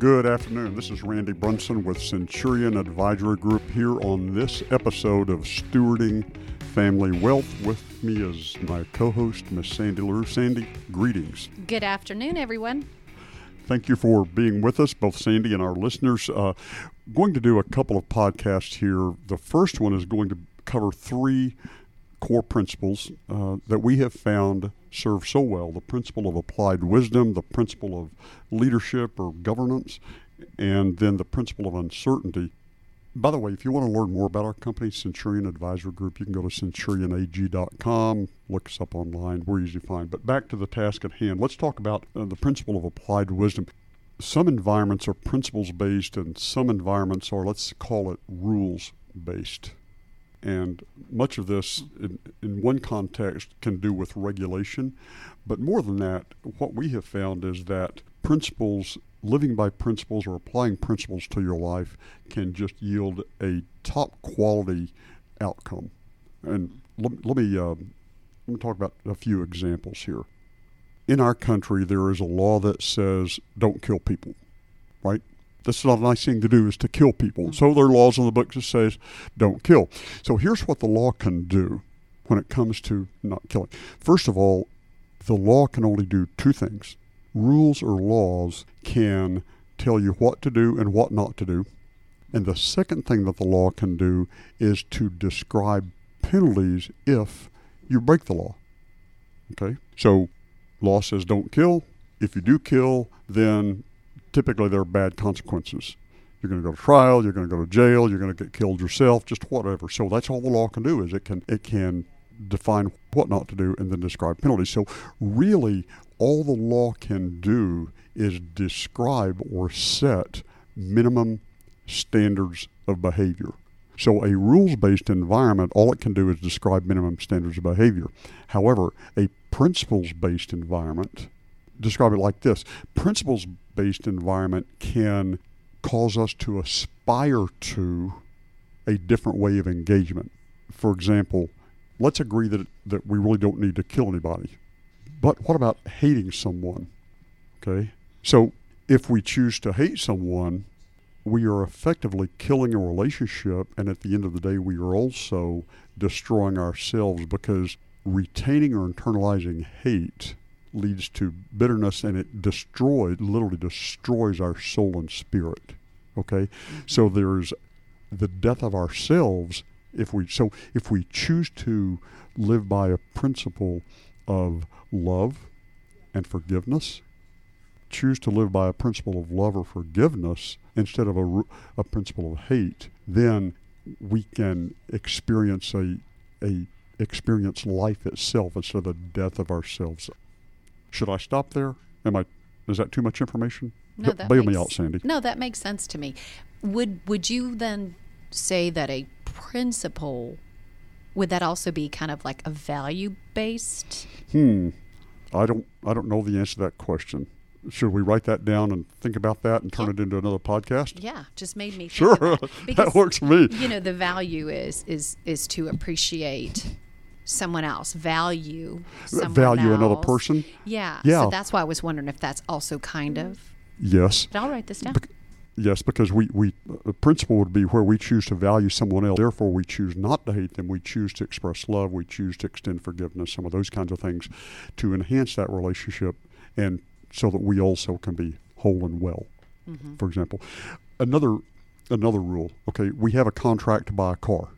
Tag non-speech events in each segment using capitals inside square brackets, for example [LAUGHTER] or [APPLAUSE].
Good afternoon. This is Randy Brunson with Centurion Advisory Group here on this episode of Stewarding Family Wealth. With me is my co host, Miss Sandy LaRue. Sandy, greetings. Good afternoon, everyone. Thank you for being with us, both Sandy and our listeners. Uh, going to do a couple of podcasts here. The first one is going to cover three core principles uh, that we have found serve so well the principle of applied wisdom, the principle of leadership or governance, and then the principle of uncertainty. By the way, if you want to learn more about our company, Centurion Advisor Group, you can go to centurionag.com, look us up online. We're easy to find. But back to the task at hand. Let's talk about uh, the principle of applied wisdom. Some environments are principles based, and some environments are, let's call it, rules based. And much of this, in, in one context, can do with regulation. But more than that, what we have found is that principles, living by principles or applying principles to your life, can just yield a top quality outcome. And let, let me uh, let me talk about a few examples here. In our country, there is a law that says don't kill people, right? That's not a nice thing to do is to kill people. Mm-hmm. So there are laws in the books that says don't kill. So here's what the law can do when it comes to not killing. First of all, the law can only do two things. Rules or laws can tell you what to do and what not to do. And the second thing that the law can do is to describe penalties if you break the law. Okay? So law says don't kill. If you do kill, then typically there are bad consequences. You're going to go to trial, you're going to go to jail, you're going to get killed yourself, just whatever. So that's all the law can do is it can it can define what not to do and then describe penalties. So really all the law can do is describe or set minimum standards of behavior. So a rules-based environment, all it can do is describe minimum standards of behavior. However, a principles-based environment describe it like this principles based environment can cause us to aspire to a different way of engagement. For example, let's agree that, that we really don't need to kill anybody. But what about hating someone? Okay? So if we choose to hate someone, we are effectively killing a relationship, and at the end of the day, we are also destroying ourselves because retaining or internalizing hate leads to bitterness and it destroys, literally destroys our soul and spirit. Okay? Mm-hmm. So there's the death of ourselves if we so if we choose to live by a principle of love and forgiveness choose to live by a principle of love or forgiveness instead of a, a principle of hate then we can experience a, a experience life itself instead of the death of ourselves should I stop there? Am I? Is that too much information? No, that bail makes, me out, Sandy. No, that makes sense to me. Would Would you then say that a principle would that also be kind of like a value based? Hmm. I don't. I don't know the answer to that question. Should we write that down and think about that and turn yeah. it into another podcast? Yeah, just made me sure [LAUGHS] that works for me. You know, the value is is is to appreciate someone else, value value else. another person. Yeah. Yeah. So that's why I was wondering if that's also kind of. Yes. But I'll write this down. yes, because we, we the principle would be where we choose to value someone else. Therefore, we choose not to hate them. We choose to express love. We choose to extend forgiveness. Some of those kinds of things to enhance that relationship, and so that we also can be whole and well. Mm-hmm. For example, another another rule. Okay, we have a contract to buy a car.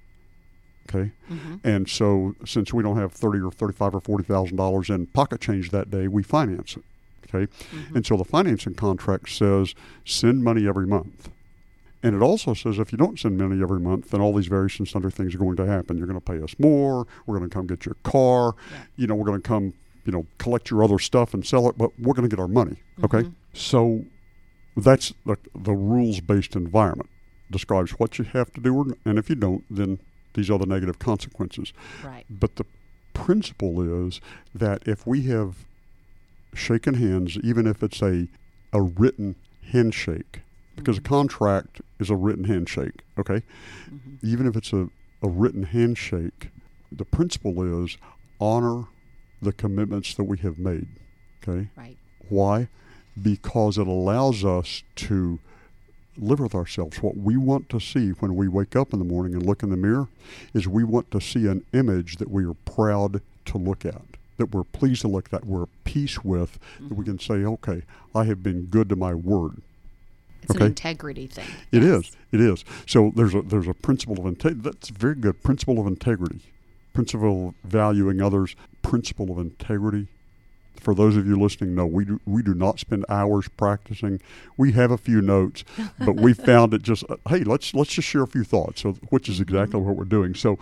Okay, mm-hmm. and so since we don't have thirty or thirty-five or forty thousand dollars in pocket change that day, we finance it. Okay, mm-hmm. and so the financing contract says send money every month. And it also says if you don't send money every month, then all these various and sundry things are going to happen. You're going to pay us more. We're going to come get your car. Yeah. You know, we're going to come, you know, collect your other stuff and sell it, but we're going to get our money. Mm-hmm. Okay. So that's the, the rules based environment. Describes what you have to do, and if you don't, then these are the negative consequences. Right. But the principle is that if we have shaken hands, even if it's a, a written handshake, because mm-hmm. a contract is a written handshake, okay? Mm-hmm. Even if it's a, a written handshake, the principle is honor the commitments that we have made, okay? Right. Why? because it allows us to live with ourselves. What we want to see when we wake up in the morning and look in the mirror is we want to see an image that we are proud to look at, that we're pleased to look at, we're at peace with, mm-hmm. that we can say, okay, I have been good to my word. It's okay? an integrity thing. It yes. is. It is. So there's a there's a principle of integrity. That's very good. Principle of integrity, principle of valuing others, principle of integrity for those of you listening, no, we do, we do not spend hours practicing. We have a few notes, but we [LAUGHS] found it just uh, hey, let's let's just share a few thoughts. So, which is exactly mm-hmm. what we're doing. So,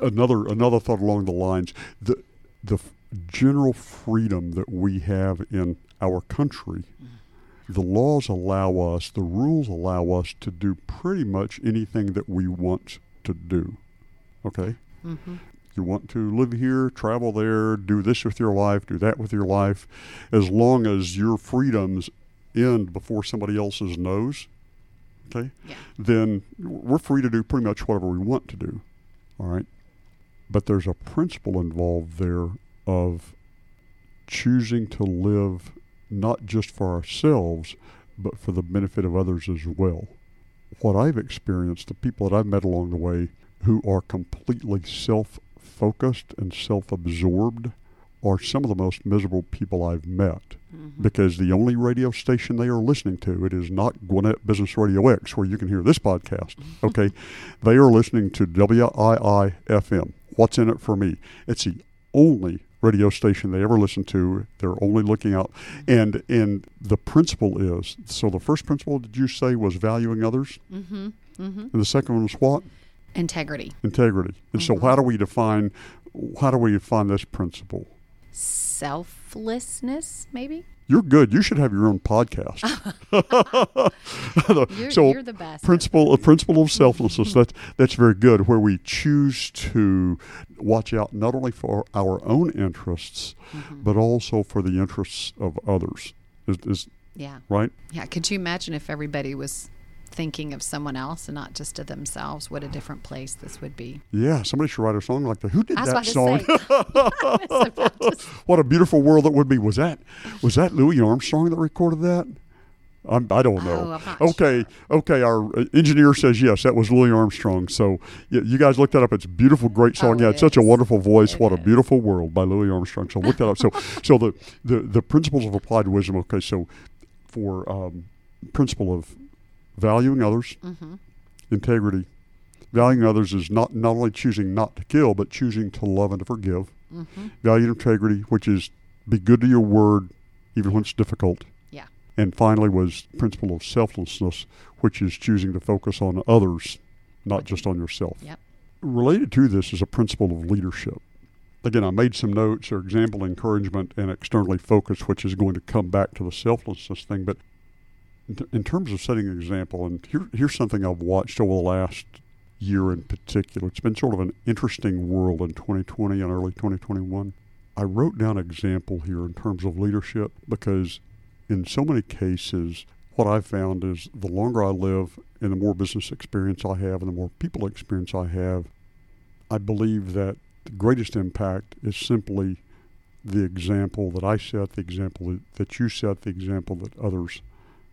another another thought along the lines the the general freedom that we have in our country. Mm. The laws allow us, the rules allow us to do pretty much anything that we want to do. Okay? Mm-hmm. You want to live here, travel there, do this with your life, do that with your life, as long as your freedoms end before somebody else's nose, okay, yeah. then we're free to do pretty much whatever we want to do. All right. But there's a principle involved there of choosing to live not just for ourselves, but for the benefit of others as well. What I've experienced, the people that I've met along the way who are completely self focused and self absorbed are some of the most miserable people I've met mm-hmm. because the only radio station they are listening to it is not Gwinnett Business Radio X where you can hear this podcast. [LAUGHS] Okay, they are listening to WII FM. What's in it for me? It's the only radio station they ever listen to. They're only looking out, mm-hmm. and and the principle is so. The first principle did you say was valuing others, mm-hmm. Mm-hmm. and the second one was what? Integrity. Integrity. And mm-hmm. so, how do we define how do we define this principle? Selflessness, maybe. You're good. You should have your own podcast. [LAUGHS] you're, so, you're the best. Principle, a principle of selflessness. [LAUGHS] that's that's very good. Where we choose to watch out not only for our own interests, mm-hmm. but also for the interests of others. Is, is yeah right? Yeah. Could you imagine if everybody was thinking of someone else and not just of themselves, what a different place this would be. Yeah, somebody should write a song like that. Who did that song? [LAUGHS] [LAUGHS] what a beautiful world it would be. Was that was that Louis Armstrong that recorded that? I'm, I do not know. Oh, okay, sure. okay. Our uh, engineer says yes. That was Louis Armstrong. So you, you guys look that up. It's a beautiful, great song. Oh, yeah, it's such a wonderful voice. It what is. a beautiful world by Louis Armstrong. So look that up. So [LAUGHS] so the, the the principles of applied wisdom. Okay, so for um, principle of valuing others, mm-hmm. integrity. Valuing others is not, not only choosing not to kill, but choosing to love and to forgive. Mm-hmm. Value integrity, which is be good to your word, even when it's difficult. Yeah. And finally, was principle of selflessness, which is choosing to focus on others, not just on yourself. Yep. Related to this is a principle of leadership. Again, I made some notes or example encouragement and externally focused, which is going to come back to the selflessness thing. But in terms of setting an example, and here, here's something I've watched over the last year in particular. It's been sort of an interesting world in 2020 and early 2021. I wrote down an example here in terms of leadership because, in so many cases, what I've found is the longer I live and the more business experience I have and the more people experience I have, I believe that the greatest impact is simply the example that I set, the example that you set, the example that others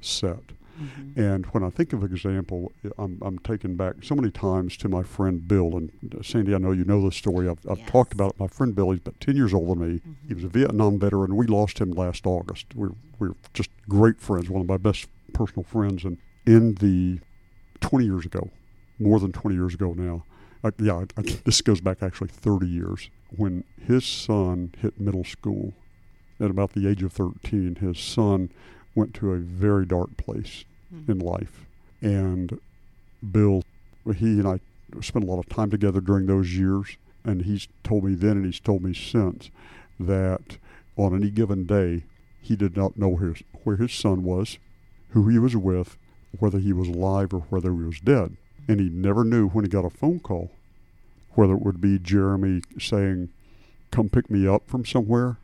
set. Mm-hmm. And when I think of example, I'm, I'm taken back so many times to my friend Bill. And uh, Sandy, I know you know the story. I've, I've yes. talked about it. My friend Bill, he's about 10 years older than me. Mm-hmm. He was a Vietnam veteran. We lost him last August. We're, we're just great friends, one of my best personal friends. And in the 20 years ago, more than 20 years ago now, uh, yeah, I, I, [COUGHS] this goes back actually 30 years, when his son hit middle school at about the age of 13, his son went to a very dark place mm-hmm. in life. And Bill, he and I spent a lot of time together during those years. And he's told me then and he's told me since that on any given day, he did not know his, where his son was, who he was with, whether he was alive or whether he was dead. And he never knew when he got a phone call whether it would be Jeremy saying, Come pick me up from somewhere,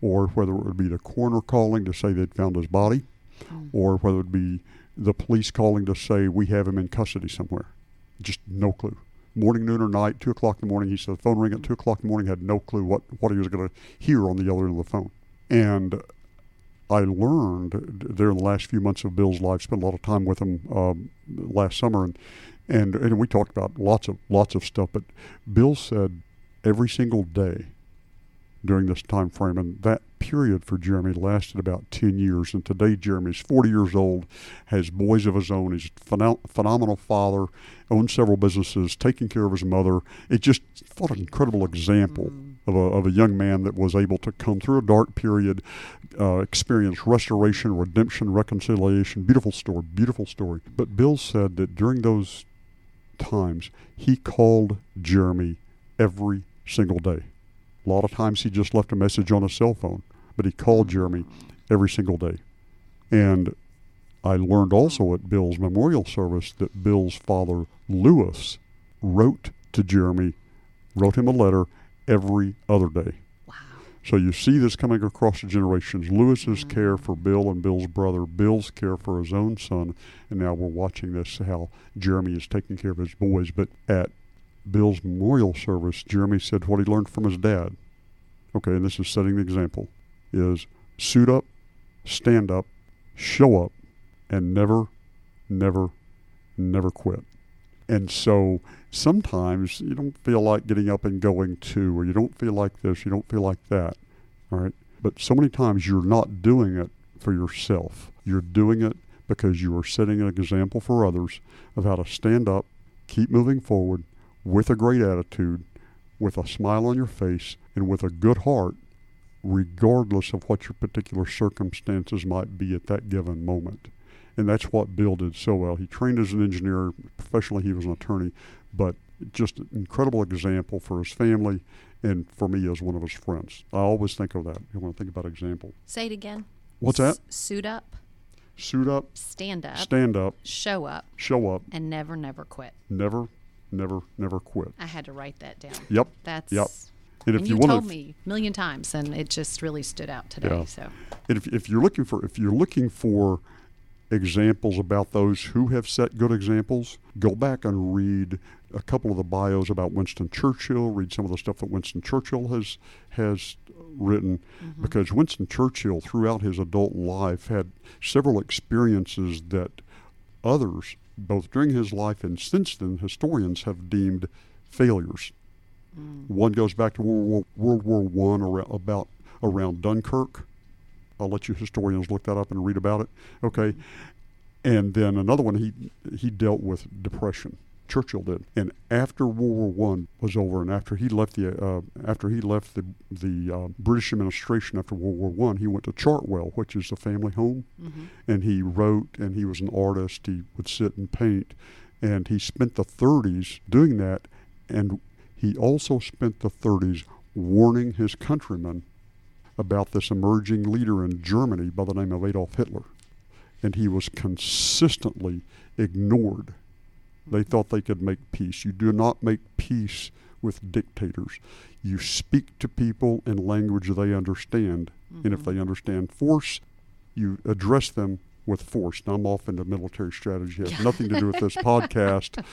or whether it would be the coroner calling to say they'd found his body, mm. or whether it would be the police calling to say we have him in custody somewhere. Just no clue. Morning, noon, or night, two o'clock in the morning. He said the phone rang at two o'clock in the morning. Had no clue what what he was going to hear on the other end of the phone. And I learned there in the last few months of Bill's life, spent a lot of time with him um, last summer, and, and and we talked about lots of lots of stuff. But Bill said every single day during this time frame, and that period for Jeremy lasted about 10 years. And today, Jeremy's 40 years old, has boys of his own. He's a phenomenal father, owns several businesses, taking care of his mother. It just what an incredible example Mm. of a, of a young man that was able to come through a dark period, uh, experience restoration, redemption, reconciliation. Beautiful story, beautiful story. But Bill said that during those times, he called Jeremy every single day. A lot of times he just left a message on a cell phone, but he called mm-hmm. Jeremy every single day. And I learned also at Bill's memorial service that Bill's father, Lewis, wrote to Jeremy, wrote him a letter every other day. Wow. So you see this coming across the generations. Lewis's mm-hmm. care for Bill and Bill's brother, Bill's care for his own son, and now we're watching this how Jeremy is taking care of his boys. But at Bill's memorial service, Jeremy said what he learned from his dad. Okay, and this is setting the example, is suit up, stand up, show up, and never, never, never quit. And so sometimes you don't feel like getting up and going to, or you don't feel like this, you don't feel like that. All right. But so many times you're not doing it for yourself. You're doing it because you are setting an example for others of how to stand up, keep moving forward with a great attitude, with a smile on your face, and with a good heart, regardless of what your particular circumstances might be at that given moment. And that's what Bill did so well. He trained as an engineer. Professionally, he was an attorney, but just an incredible example for his family and for me as one of his friends. I always think of that when I think about example. Say it again. What's that? S- suit up, Suit up, stand up, stand up, show up, show up, and never, never quit. never, never, never quit. I had to write that down. Yep. That's Yep. And if and you, you want told to, me a million times, and it just really stood out today. Yeah. So And if, if you're looking for if you're looking for examples about those who have set good examples, go back and read a couple of the bios about Winston Churchill. Read some of the stuff that Winston Churchill has has written, mm-hmm. because Winston Churchill, throughout his adult life, had several experiences that others, both during his life and since then, historians have deemed failures. One goes back to World War, World War One around, about around Dunkirk. I'll let you historians look that up and read about it. Okay, and then another one he he dealt with depression. Churchill did, and after World War One was over, and after he left the uh, after he left the the uh, British administration after World War One, he went to Chartwell, which is a family home, and he wrote, and he was an artist. He would sit and paint, and he spent the 30s doing that, and he also spent the 30s warning his countrymen about this emerging leader in Germany by the name of Adolf Hitler. And he was consistently ignored. They thought they could make peace. You do not make peace with dictators. You speak to people in language they understand. And if they understand force, you address them with force. Now, I'm off into military strategy. It has nothing to do with this [LAUGHS] podcast.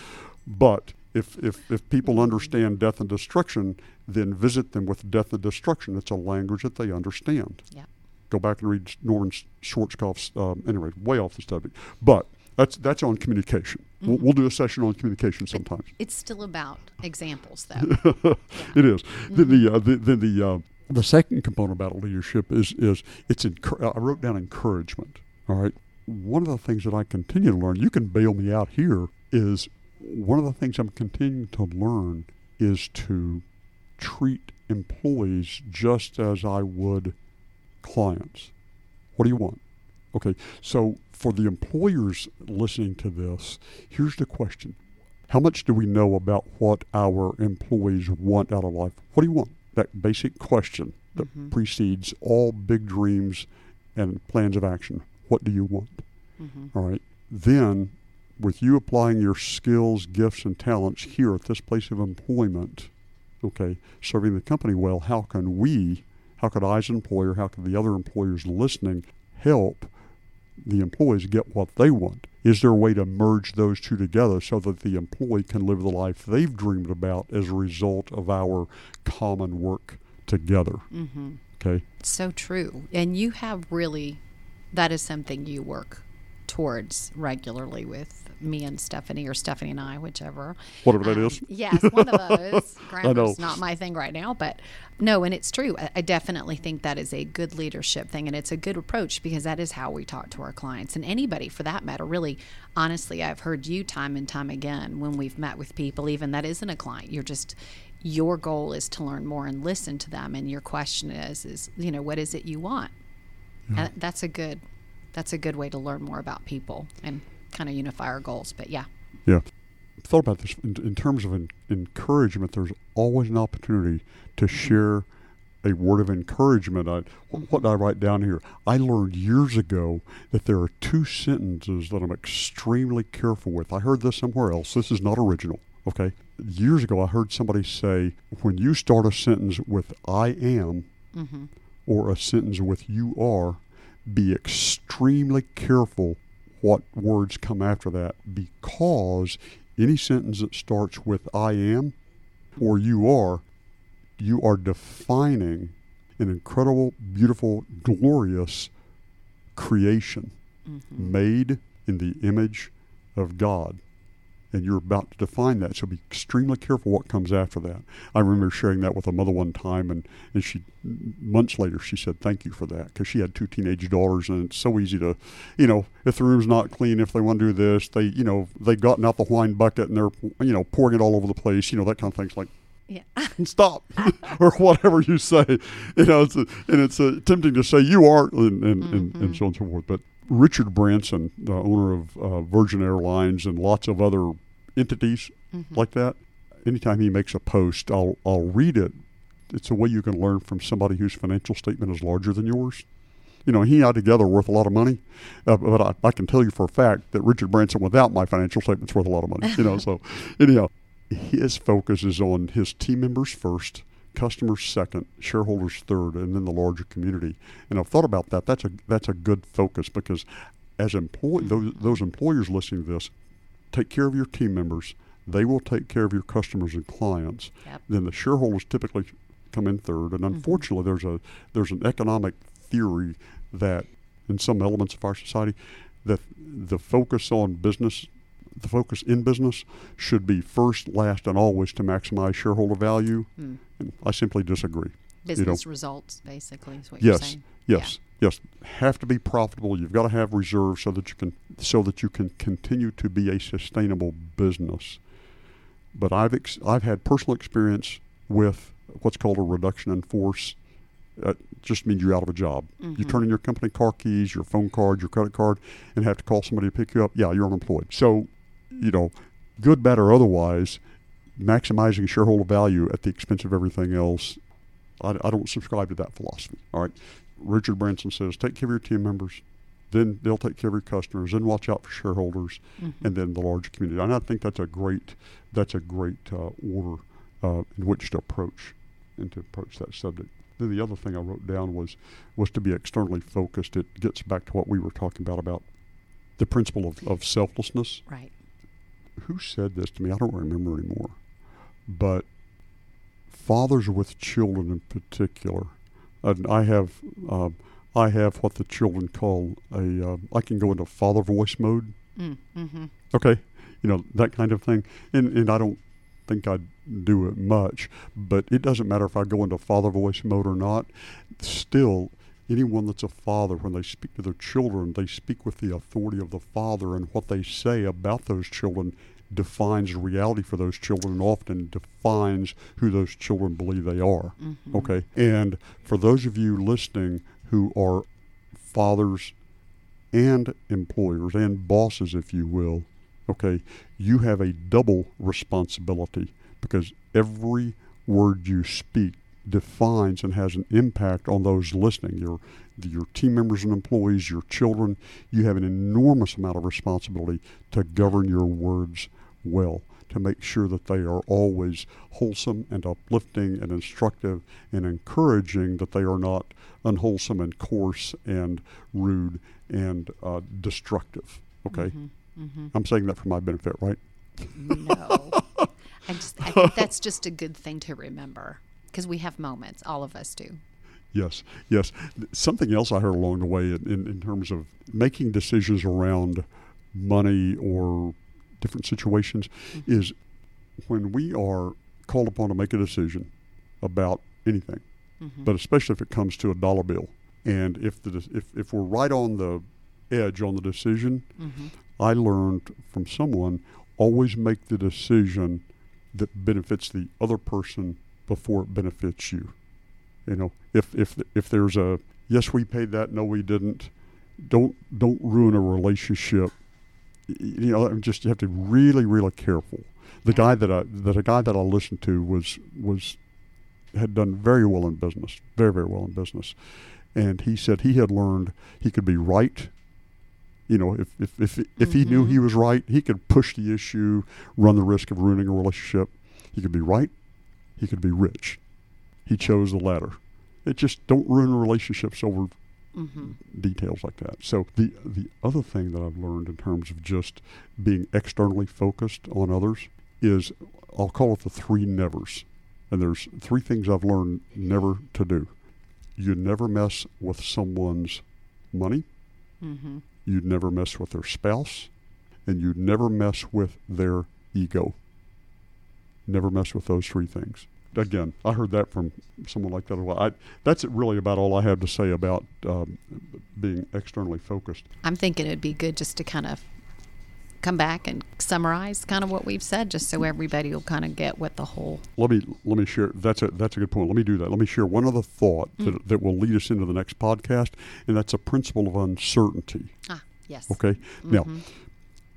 But if, if, if people understand death and destruction, then visit them with death and destruction. It's a language that they understand. yeah. Go back and read Norman Schwarzkopf's. Um, anyway, way off the subject. But that's that's on communication. We'll, we'll do a session on communication sometimes. It's still about examples, though. [LAUGHS] It is. Then the uh, the, then the uh, the second component about leadership is is it's encour- I wrote down encouragement. All right. One of the things that I continue to learn, you can bail me out here, is one of the things I'm continuing to learn is to treat employees just as I would clients. What do you want? Okay, so for the employers listening to this, here's the question. How much do we know about what our employees want out of life? What do you want? That basic question that mm-hmm. precedes all big dreams and plans of action. What do you want? Mm-hmm. All right. Then, with you applying your skills, gifts, and talents here at this place of employment, okay, serving the company well, how can we, how could I as an employer, how could the other employers listening help the employees get what they want? Is there a way to merge those two together so that the employee can live the life they've dreamed about as a result of our common work together? mm-hmm. Okay. So true. And you have really that is something you work towards regularly with me and Stephanie or Stephanie and I, whichever. Whatever that is. Yes, one of those. [LAUGHS] Grammar's not my thing right now, but no, and it's true. I, I definitely think that is a good leadership thing, and it's a good approach because that is how we talk to our clients and anybody for that matter. Really, honestly, I've heard you time and time again when we've met with people, even that isn't a client. You're just your goal is to learn more and listen to them, and your question is, is you know, what is it you want? And that's a good, that's a good way to learn more about people and kind of unify our goals. But yeah. Yeah. Thought about this in, in terms of en- encouragement. There's always an opportunity to share a word of encouragement. I, what did I write down here? I learned years ago that there are two sentences that I'm extremely careful with. I heard this somewhere else. This is not original. Okay. Years ago, I heard somebody say, when you start a sentence with "I am" Mm-hmm. or a sentence with "you are," be extremely careful what words come after that because any sentence that starts with I am or you are, you are defining an incredible, beautiful, glorious creation Mm-hmm. made in the image of God. And you're about to define that, so be extremely careful what comes after that. I remember sharing that with a mother one time, and, and she months later she said thank you for that because she had two teenage daughters, and it's so easy to, you know, if the room's not clean, if they want to do this, they, you know, they've gotten out the wine bucket and they're, you know, pouring it all over the place, you know, that kind of things like Yeah. [LAUGHS] stop [LAUGHS] or whatever you say you know it's a, and it's uh tempting to say you are and, and, and, and so on and so forth but richard branson the owner of uh, virgin airlines and lots of other entities like that anytime he makes a post i'll i'll read it it's a way you can learn from somebody whose financial statement is larger than yours you know, he and I together are worth a lot of money, uh, but I, I can tell you for a fact that Richard Branson, without my financial statement's worth a lot of money. You know, so [LAUGHS] anyhow, his focus is on his team members first, customers second, shareholders third, and then the larger community. And I've thought about that. That's a that's a good focus because as employ those, those employers listening to this, take care of your team members. They will take care of your customers and clients. Yep. Then the shareholders typically come in third. And mm-hmm. unfortunately, there's a there's an economic theory that in some elements of our society that the focus on business the focus in business should be first, last, and always to maximize shareholder value. Hmm. And I simply disagree. Business results, basically, is what you're saying. yes, yes. Have to be profitable. You've got to have reserves so that you can so that you can continue to be a sustainable business. But I've ex- I've had personal experience with what's called a reduction in force. Uh, just means you're out of a job. You turn in your company car keys, your phone card, your credit card, and have to call somebody to pick you up. Yeah, you're unemployed. So, you know, good, bad, or otherwise, maximizing shareholder value at the expense of everything else I, I don't subscribe to that philosophy. All right. Richard Branson says take care of your team members, then they'll take care of your customers, then watch out for shareholders, and then the larger community. And I think that's a great that's a great uh, order uh, in which to approach and to approach that subject. Then the other thing I wrote down was was to be externally focused. It gets back to what we were talking about about the principle of, of selflessness Right. who said this to me? I don't remember anymore. But fathers with children in particular, and I have uh, I have what the children call a. Uh, I can go into father voice mode. Mm, mm-hmm. Okay, you know that kind of thing, and and I don't think I do it much, but it doesn't matter if I go into father voice mode or not. Still, anyone that's a father, when they speak to their children, they speak with the authority of the father, and what they say about those children defines reality for those children and often defines who those children believe they are. Mm-hmm. Okay, and for those of you listening who are fathers and employers and bosses, if you will, okay, you have a double responsibility because every word you speak defines and has an impact on those listening. Your your team members and employees, your children, you have an enormous amount of responsibility to govern your words well, to make sure that they are always wholesome and uplifting and instructive and encouraging, that they are not unwholesome and coarse and rude and uh, destructive. Okay? I'm saying that for my benefit, right? No. I just I think that's just a good thing to remember because we have moments. All of us do. Yes, yes. Something else I heard along the way in, in, in, terms of making decisions around money or different situations mm-hmm. is when we are called upon to make a decision about anything, mm-hmm. but especially if it comes to a dollar bill, and if the if, if we're right on the edge on the decision, mm-hmm. I learned from someone always make the decision that benefits the other person before it benefits you. You know, if if if there's a yes we paid that, no we didn't, don't don't ruin a relationship. You know, just you have to be really really careful. The guy that I that a guy that I listened to was was had done very well in business, very very well in business, and he said he had learned he could be right you know, if if if, if mm-hmm. he knew he mm-hmm. was right, he could push the issue, run the risk of ruining a relationship. He could be right, he could be rich. He chose the latter. It just don't ruin relationships over mm-hmm. details like that. So the the other thing that I've learned in terms of just being externally focused on others is I'll call it the three nevers. And there's three things I've learned never to do. You never mess with someone's money. Mm-hmm You'd never mess with their spouse, and you'd never mess with their ego. Never mess with those three things. Again, I heard that from someone like that a lot. I, that's really about all I have to say about um, being externally focused. I'm thinking it'd be good just to kind of come back and summarize kind of what we've said, just so everybody will kind of get what the whole. Let me let me share. That's a that's a good point. Let me do that. Let me share one other thought mm. that, that will lead us into the next podcast, and that's a principle of uncertainty. Ah, yes. Okay. Mm-hmm. Now,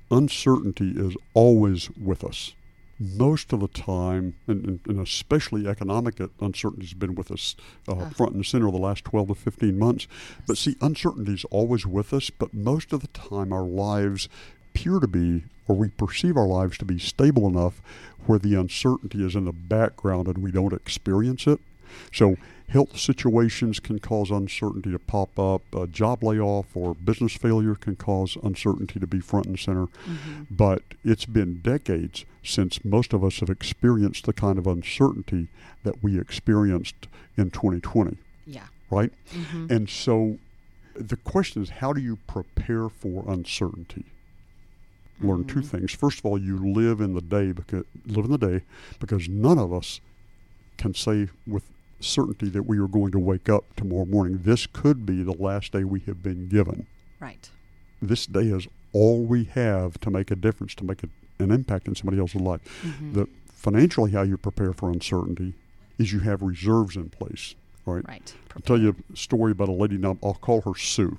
uncertainty is always with us. Most of the time, and, and especially economic uncertainty has been with us uh, uh. front and center the last 12 to 15 months. But see, uncertainty is always with us, but most of the time our lives appear to be, or we perceive our lives to be stable enough where the uncertainty is in the background and we don't experience it. So, health situations can cause uncertainty to pop up. A job layoff or business failure can cause uncertainty to be front and center. Mm-hmm. But it's been decades since most of us have experienced the kind of uncertainty that we experienced in 2020. Yeah. Right? Mm-hmm. And so the question is how do you prepare for uncertainty? learn two mm-hmm. things. First of all, you live in the day because live in the day because none of us can say with certainty that we are going to wake up tomorrow morning. This could be the last day we have been given. Right. This day is all we have to make a difference, to make a, an impact in somebody else's life. Mm-hmm. The financially how you prepare for uncertainty is you have reserves in place. Right. Right. I'll tell you a story about a lady now. I'll call her Sue.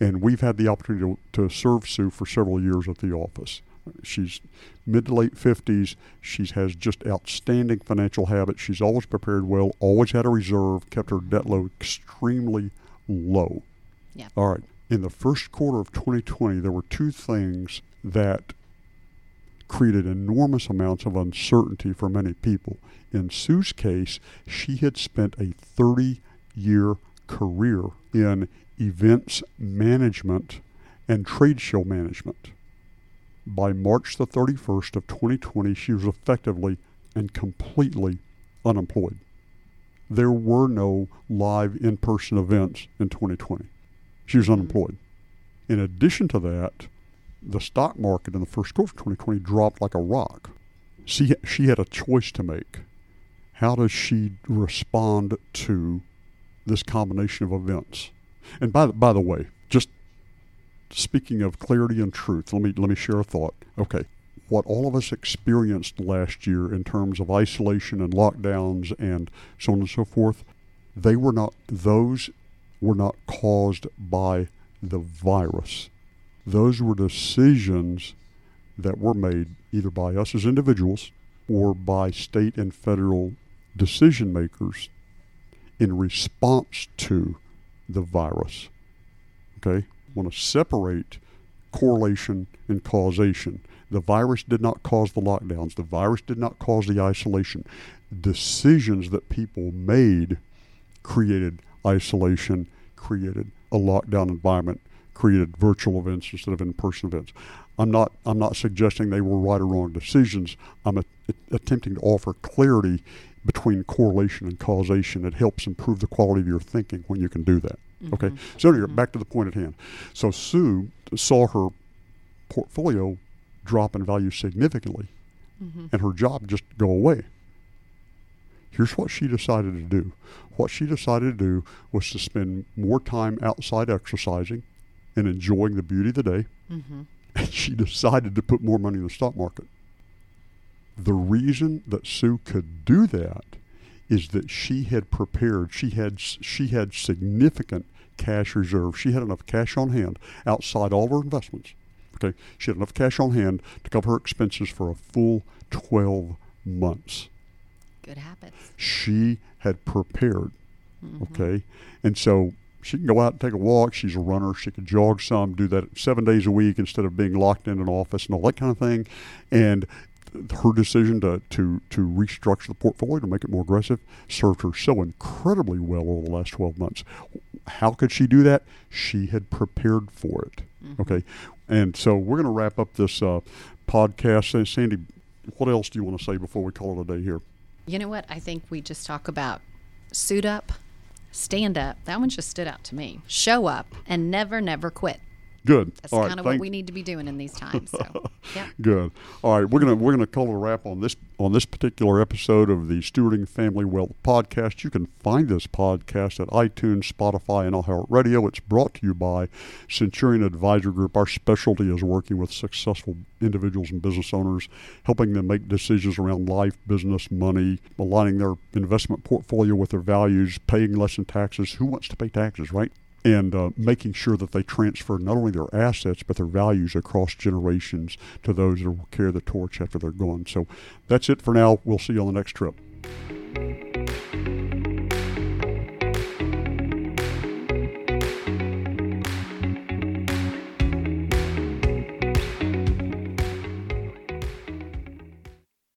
And we've had the opportunity to, to serve Sue for several years at the office. She's mid to late 50s. She has just outstanding financial habits. She's always prepared well, always had a reserve, kept her debt load extremely low. Yeah. All right. In the first quarter of 2020, there were two things that created enormous amounts of uncertainty for many people. In Sue's case, she had spent a 30 year career in events management and trade show management. By March the 31st of 2020, she was effectively and completely unemployed. There were no live in person events in 2020. She was unemployed. In addition to that, the stock market in the first quarter of 2020 dropped like a rock. She, she had a choice to make. How does she respond to this combination of events? And by the, by the way, speaking of clarity and truth, let me let me share a thought. Okay, what all of us experienced last year in terms of isolation and lockdowns and so on and so forth, they were not those were not caused by the virus. Those were decisions that were made either by us as individuals or by state and federal decision makers in response to the virus. Okay? Want to separate correlation and causation. The virus did not cause the lockdowns. The virus did not cause the isolation. Decisions that people made created isolation, created a lockdown environment, created virtual events instead of in-person events. I'm not I'm not suggesting they were right or wrong decisions. I'm a, attempting to offer clarity between correlation and causation. It helps improve the quality of your thinking when you can do that. Okay. Mm-hmm. So anyway, mm-hmm. back to the point at hand. So Sue saw her portfolio drop in value significantly mm-hmm. and her job just go away. Here's what she decided to do. What she decided to do was to spend more time outside exercising and enjoying the beauty of the day. And she decided to put more money in the stock market. The reason that Sue could do that is that she had prepared. She had she had significant cash reserve. She had enough cash on hand outside all of her investments. Okay, she had enough cash on hand to cover her expenses for a full 12 months. Good habits. She had prepared. Mm-hmm. Okay, and so she can go out and take a walk. She's a runner. She can jog some, do that seven days a week instead of being locked in an office and all that kind of thing. And her decision to, to, to restructure the portfolio to make it more aggressive served her so incredibly well over the last 12 months. How could she do that? She had prepared for it. Okay. And so we're going to wrap up this uh, podcast. And Sandy, what else do you want to say before we call it a day here? You know what? I think we just talk about suit up, stand up. That one just stood out to me. Show up and never, never quit. Good. That's All right, kind of what we need to be doing in these times. So, [LAUGHS] yeah. Good. All right, we're gonna we're gonna call a wrap on this on this particular episode of the Stewarding Family Wealth podcast. You can find this podcast at iTunes, Spotify, and iHeartRadio. It's brought to you by Centurion Advisor Group. Our specialty is working with successful individuals and business owners, helping them make decisions around life, business, money, aligning their investment portfolio with their values, paying less in taxes. Who wants to pay taxes, right? And uh, making sure that they transfer not only their assets but their values across generations to those that will carry the torch after they're gone. So that's it for now. We'll see you on the next trip.